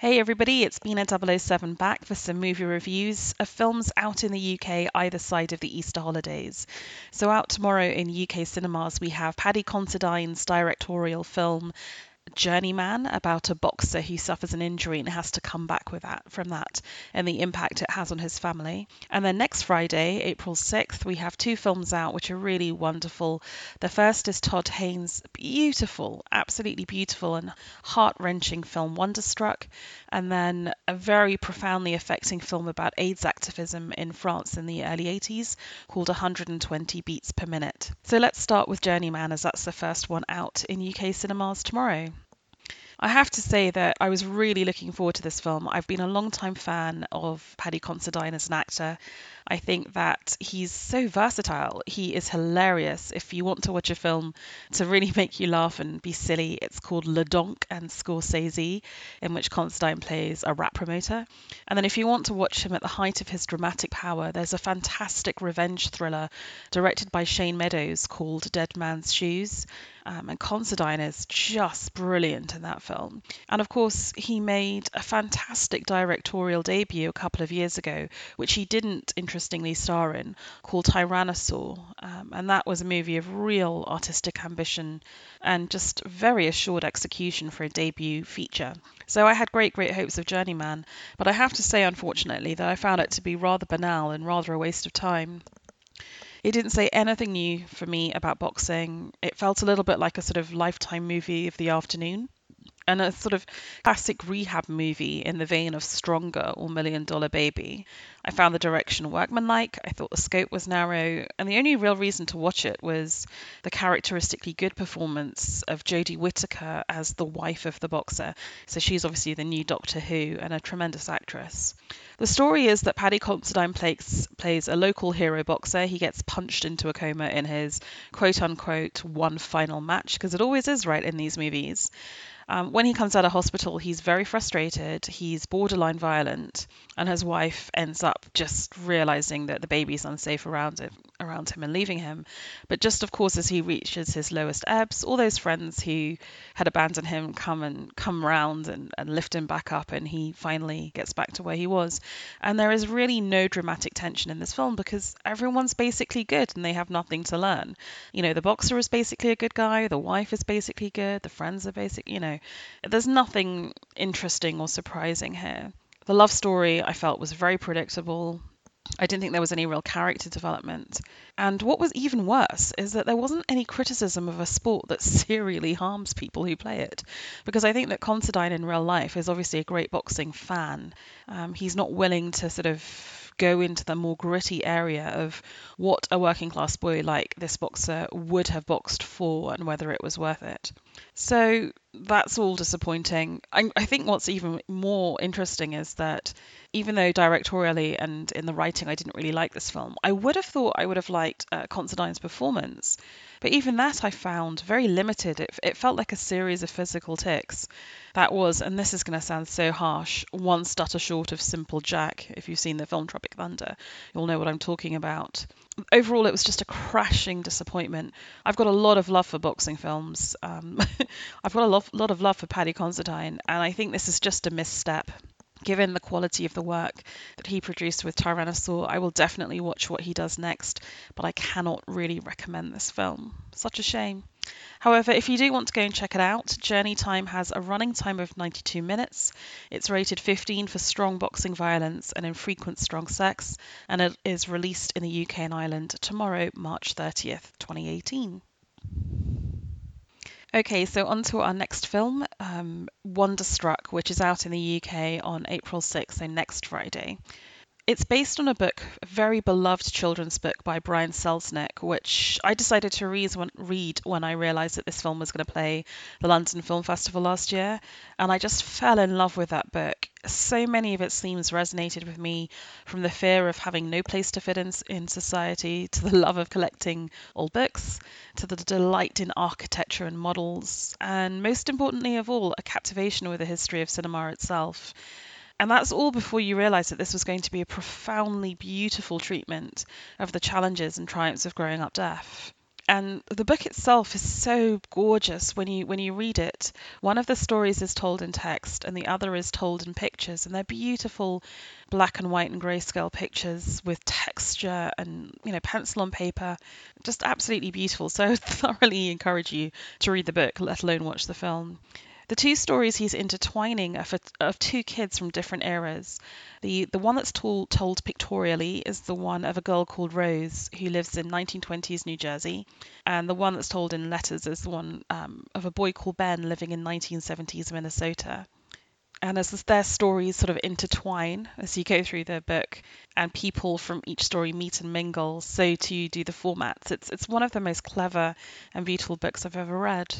Hey everybody, it's Bina 007 back for some movie reviews of films out in the UK either side of the Easter holidays. So, out tomorrow in UK cinemas, we have Paddy Considine's directorial film journeyman about a boxer who suffers an injury and has to come back with that from that and the impact it has on his family. And then next Friday, April 6th, we have two films out which are really wonderful. The first is Todd Haynes' beautiful, absolutely beautiful and heart-wrenching film Wonderstruck, and then a very profoundly affecting film about AIDS activism in France in the early 80s called 120 Beats Per Minute. So let's start with Journeyman as that's the first one out in UK cinemas tomorrow. I have to say that I was really looking forward to this film. I've been a long time fan of Paddy Considine as an actor. I think that he's so versatile. He is hilarious. If you want to watch a film to really make you laugh and be silly, it's called Le Donk and Scor-zay-zee, in which Considine plays a rap promoter. And then if you want to watch him at the height of his dramatic power, there's a fantastic revenge thriller directed by Shane Meadows called Dead Man's Shoes. Um, and Considine is just brilliant in that film. And of course, he made a fantastic directorial debut a couple of years ago, which he didn't interestingly star in, called Tyrannosaur. Um, and that was a movie of real artistic ambition and just very assured execution for a debut feature. So I had great, great hopes of Journeyman, but I have to say, unfortunately, that I found it to be rather banal and rather a waste of time. It didn't say anything new for me about boxing. It felt a little bit like a sort of lifetime movie of the afternoon and a sort of classic rehab movie in the vein of Stronger or Million Dollar Baby. I found the direction workmanlike, I thought the scope was narrow, and the only real reason to watch it was the characteristically good performance of Jodie Whittaker as the wife of the boxer. So she's obviously the new Doctor Who and a tremendous actress. The story is that Paddy Considine plays, plays a local hero boxer. He gets punched into a coma in his quote unquote one final match, because it always is right in these movies. Um, when he comes out of hospital, he's very frustrated. He's borderline violent, and his wife ends up just realizing that the baby's unsafe around him, around him and leaving him. But just of course, as he reaches his lowest ebbs, all those friends who had abandoned him come and come round and, and lift him back up, and he finally gets back to where he was. And there is really no dramatic tension in this film because everyone's basically good and they have nothing to learn. You know, the boxer is basically a good guy, the wife is basically good, the friends are basic. You know, there's nothing interesting or surprising here. The love story I felt was very predictable. I didn't think there was any real character development. And what was even worse is that there wasn't any criticism of a sport that serially harms people who play it. Because I think that Considine in real life is obviously a great boxing fan. Um, he's not willing to sort of go into the more gritty area of what a working class boy like this boxer would have boxed for and whether it was worth it. So that's all disappointing. I, I, think what's even more interesting is that even though directorially and in the writing I didn't really like this film, I would have thought I would have liked uh, Considine's performance. But even that I found very limited. It, it felt like a series of physical tics. That was, and this is going to sound so harsh, one stutter short of Simple Jack. If you've seen the film Tropic Thunder, you'll know what I'm talking about. Overall, it was just a crashing disappointment. I've got a lot of love for boxing films. Um, I've got a lot, lot of love for Paddy Considine, and I think this is just a misstep given the quality of the work that he produced with Tyrannosaur, I will definitely watch what he does next, but I cannot really recommend this film. Such a shame. However, if you do want to go and check it out, Journeyman has a running time of 92 minutes. It's rated 15 for strong boxing violence and infrequent strong sex, and it is released in the UK and Ireland tomorrow, March 30th, 2018. Okay, so on to our next film, um, Wonderstruck, which is out in the UK on April 6th, so next Friday. It's based on a book, a very beloved children's book by Brian Selznick, which I decided to read when, read when I realised that this film was going to play the London Film Festival last year. And I just fell in love with that book. So many of its themes resonated with me from the fear of having no place to fit in, in society, to the love of collecting old books, to the delight in architecture and models, and most importantly of all, a captivation with the history of cinema itself. And that's all before you realize that this was going to be a profoundly beautiful treatment of the challenges and triumphs of growing up deaf. And the book itself is so gorgeous when you when you read it. One of the stories is told in text, and the other is told in pictures, and they're beautiful black and white and grayscale pictures with texture and you know pencil on paper, just absolutely beautiful. So I thoroughly encourage you to read the book, let alone watch the film. The two stories he's intertwining are for, of two kids from different eras. The the one that's told, told pictorially is the one of a girl called Rose who lives in 1920s New Jersey, and the one that's told in letters is the one um, of a boy called Ben living in 1970s Minnesota. And as their stories sort of intertwine as you go through the book, and people from each story meet and mingle, so too do the formats. It's it's one of the most clever and beautiful books I've ever read.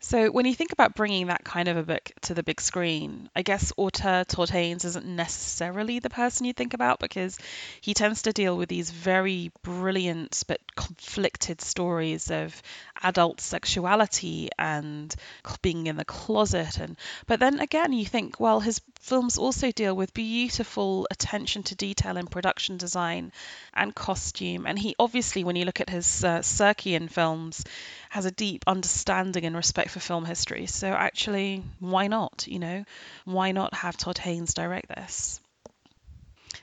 So when you think about bringing that kind of a book to the big screen, I guess auteur Todd Haynes isn't necessarily the person you think about because he tends to deal with these very brilliant but conflicted stories of adult sexuality and being in the closet and but then again you think well his films also deal with beautiful attention to detail in production design and costume and he obviously when you look at his uh, Sirkian films has a deep understanding and respect for film history. So actually, why not? You know, why not have Todd Haynes direct this?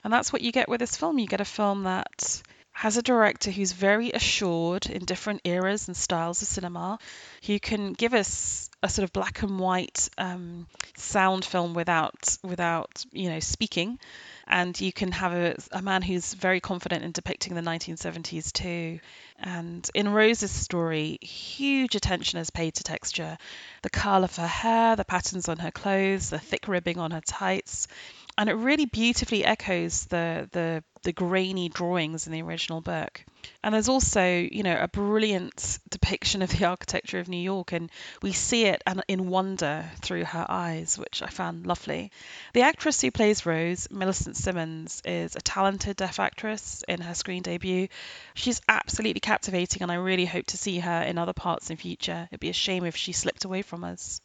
And that's what you get with this film. You get a film that has a director who's very assured in different eras and styles of cinema, who can give us a sort of black and white um, sound film without without you know speaking, and you can have a, a man who's very confident in depicting the 1970s too. And in Rose's story, huge attention is paid to texture the curl of her hair, the patterns on her clothes, the thick ribbing on her tights. And it really beautifully echoes the, the the grainy drawings in the original book. And there's also, you know, a brilliant depiction of the architecture of New York, and we see it in wonder through her eyes, which I found lovely. The actress who plays Rose, Millicent Simmonds, is a talented deaf actress in her screen debut. She's absolutely captivating, and I really hope to see her in other parts in future. It'd be a shame if she slipped away from us.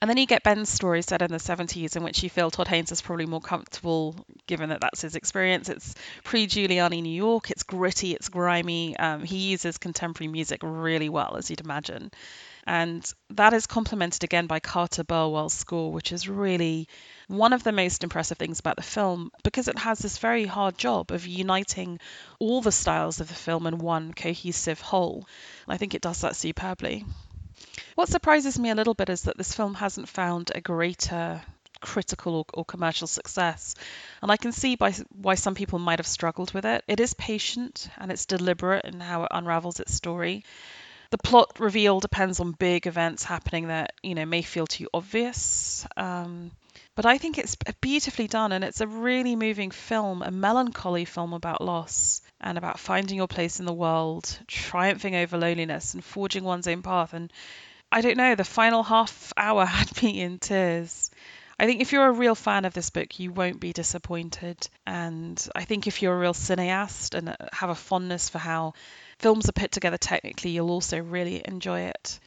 And then you get Ben's story set in the 70s, in which you feel Todd Haynes is probably more comfortable, given that that's his experience. It's pre Giuliani New York, it's gritty, it's grimy. Um, he uses contemporary music really well, as you'd imagine. And that is complemented again by Carter Burwell's score, which is really one of the most impressive things about the film because it has this very hard job of uniting all the styles of the film in one cohesive whole. I think it does that superbly. What surprises me a little bit is that this film hasn't found a greater critical or, or, commercial success. And I can see by, why some people might have struggled with it. It is patient and it's deliberate in how it unravels its story. The plot reveal depends on big events happening that you know may feel too obvious. Um, but I think it's beautifully done and it's a really moving film, a melancholy film about loss and about finding your place in the world, triumphing over loneliness and forging one's own path and I don't know, the final half hour had me in tears. I think if you're a real fan of this book, you won't be disappointed. And I think if you're a real cineaste and uh, have a fondness for how films are put together technically, you'll also really enjoy it.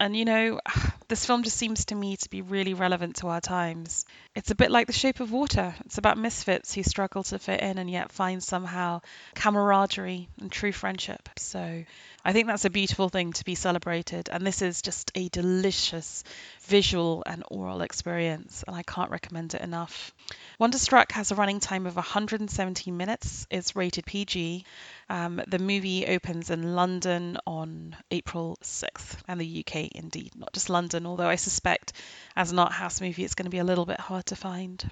And you know, this film just seems to me to be really relevant to our times. It's a bit like The Shape of Water. It's about misfits who struggle to fit in and yet find somehow camaraderie and true friendship. So I think that's a beautiful thing to be celebrated. And this is just a delicious visual and aural experience, and I can't recommend it enough. Wonderstruck has a running time of 117 minutes. It's rated PG. Um, the movie opens in London on April 6th, and the UK indeed, not just London, although I suspect as an art house movie it's going to be a little bit hard to find.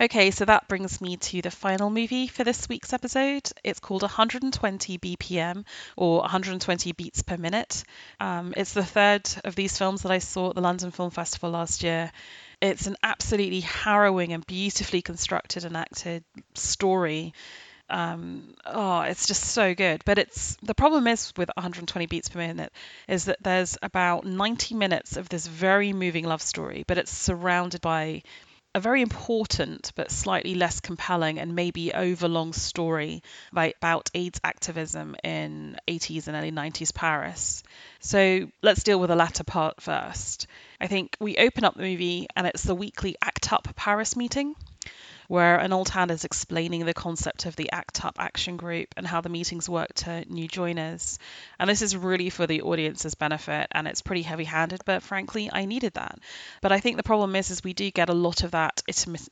Okay, so that brings me to the final movie for this week's episode. It's called 120 BPM or 120 beats per minute. Um, it's the third of these films that I saw at the London Film Festival last year. It's an absolutely harrowing and beautifully constructed and acted story. Um, oh, it's just so good. But it's the problem is with 120 beats per minute is that there's about 90 minutes of this very moving love story, but it's surrounded by a very important but slightly less compelling and maybe overlong story about AIDS activism in 80s and early 90s Paris. So let's deal with the latter part first. I think we open up the movie and it's the weekly ACT UP Paris meeting where an old hand is explaining the concept of the ACT UP action group and how the meetings work to new joiners. And this is really for the audience's benefit and it's pretty heavy handed, but frankly, I needed that. But I think the problem is, is we do get a lot of that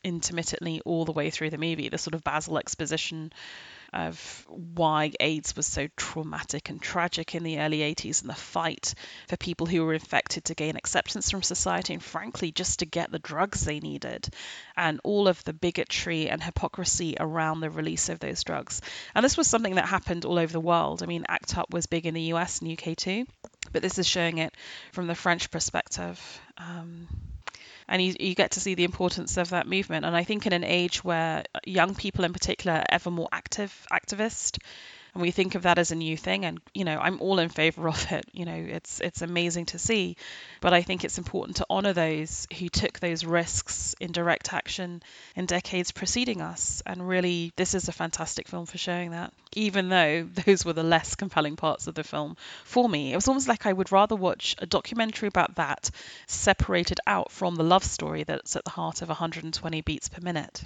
intermittently all the way through the movie, the sort of Basil exposition of why AIDS was so traumatic and tragic in the early 80s and the fight for people who were infected to gain acceptance from society and, frankly, just to get the drugs they needed, and all of the bigotry and hypocrisy around the release of those drugs. And this was something that happened all over the world. I mean, ACT UP was big in the US and UK too, but this is showing it from the French perspective. Um, and you, you get to see the importance of that movement. And I think in an age where young people in particular are ever more active activist and we think of that as a new thing and you know i'm all in favor of it. You know it's it's amazing to see. But i think it's important to honor those who took those risks in direct action in decades preceding us. And really this is a fantastic film for showing that. Even though those were the less compelling parts of the film for me it was almost like i would rather watch a documentary about that separated out from the love story that's at the heart of 120 beats per minute.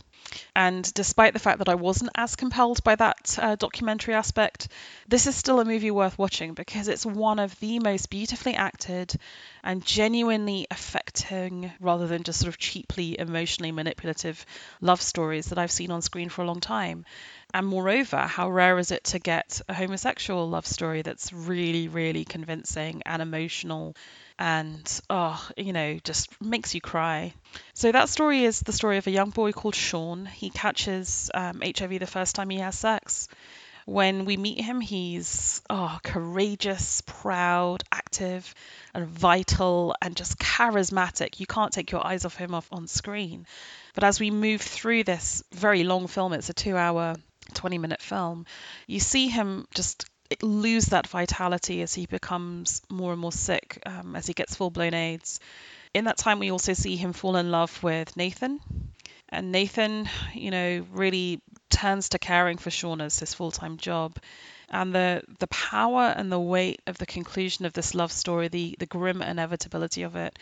And despite the fact that i wasn't as compelled by that uh, documentary aspect aspect, this is still a movie worth watching because it's one of the most beautifully acted and genuinely affecting, rather than just sort of cheaply emotionally manipulative love stories that I've seen on screen for a long time. And moreover, how rare is it to get a homosexual love story that's really, really convincing and emotional and oh, you know, just makes you cry. So that story is the story of a young boy called Sean. He catches um, HIV the first time he has sex. When we meet him, he's oh, courageous, proud, active, and vital, and just charismatic. You can't take your eyes off him off on screen. But as we move through this very long film, it's a two hour, 20 minute film, you see him just lose that vitality as he becomes more and more sick, um, as he gets full blown AIDS. In that time, we also see him fall in love with Nathan. And Nathan, you know, really turns to caring for Sean as his full time job. And the, the power and the weight of the conclusion of this love story, the, the grim inevitability of it,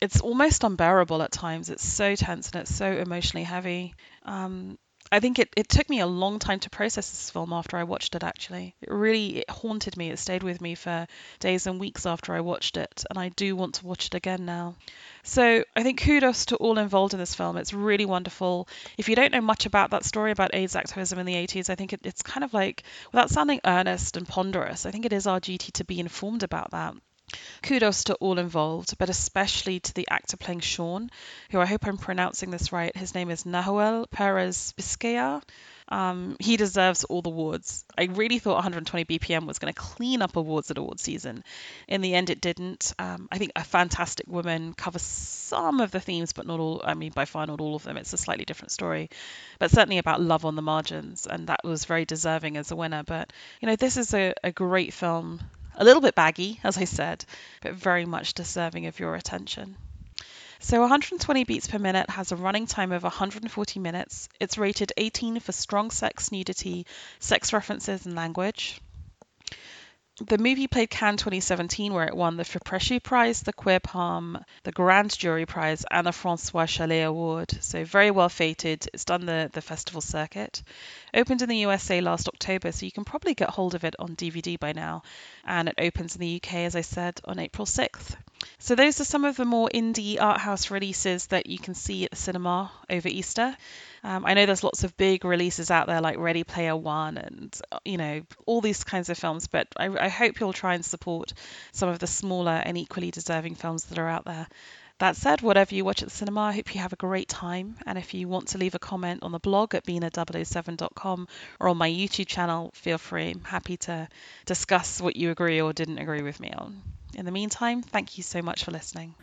it's almost unbearable at times. It's so tense and it's so emotionally heavy. Um, I think it, it took me a long time to process this film after I watched it actually. It really it haunted me. It stayed with me for days and weeks after I watched it, and I do want to watch it again now. So I think kudos to all involved in this film. It's really wonderful. If you don't know much about that story about AIDS activism in the 80s, I think it, it's kind of like, without sounding earnest and ponderous, I think it is our duty to be informed about that. Kudos to all involved, but especially to the actor playing Sean, who I hope I'm pronouncing this right. His name is Nahuel Perez Biscayart. Um, he deserves all the awards. I really thought 120 BPM was going to clean up awards at award season. In the end, it didn't. Um, I think A Fantastic Woman covers some of the themes, but not all. I mean, by far, not all of them. It's a slightly different story, but certainly about love on the margins, and that was very deserving as a winner. But you know, this is a, a great film a little bit baggy, as I said, but very much deserving of your attention. So 120 beats per minute has a running time of 140 minutes. It's rated 18 for strong sex, nudity, sex references, and language. The movie played Cannes 2017, where it won the FIPRESCI Prize, the Queer Palm, the Grand Jury Prize, and the Francois Chalais Award. So very well fated. It's done the, the festival circuit. Opened in the USA last October, so you can probably get hold of it on DVD by now. And it opens in the UK, as I said, on April 6th. So those are some of the more indie art house releases that you can see at the cinema over Easter. Um, I know there's lots of big releases out there like Ready Player One and you know all these kinds of films, but I, I hope you'll try and support some of the smaller and equally deserving films that are out there. That said, whatever you watch at the cinema, I hope you have a great time. And if you want to leave a comment on the blog at bina007.com or on my YouTube channel, feel free. I'm happy to discuss what you agree or didn't agree with me on. In the meantime, thank you so much for listening.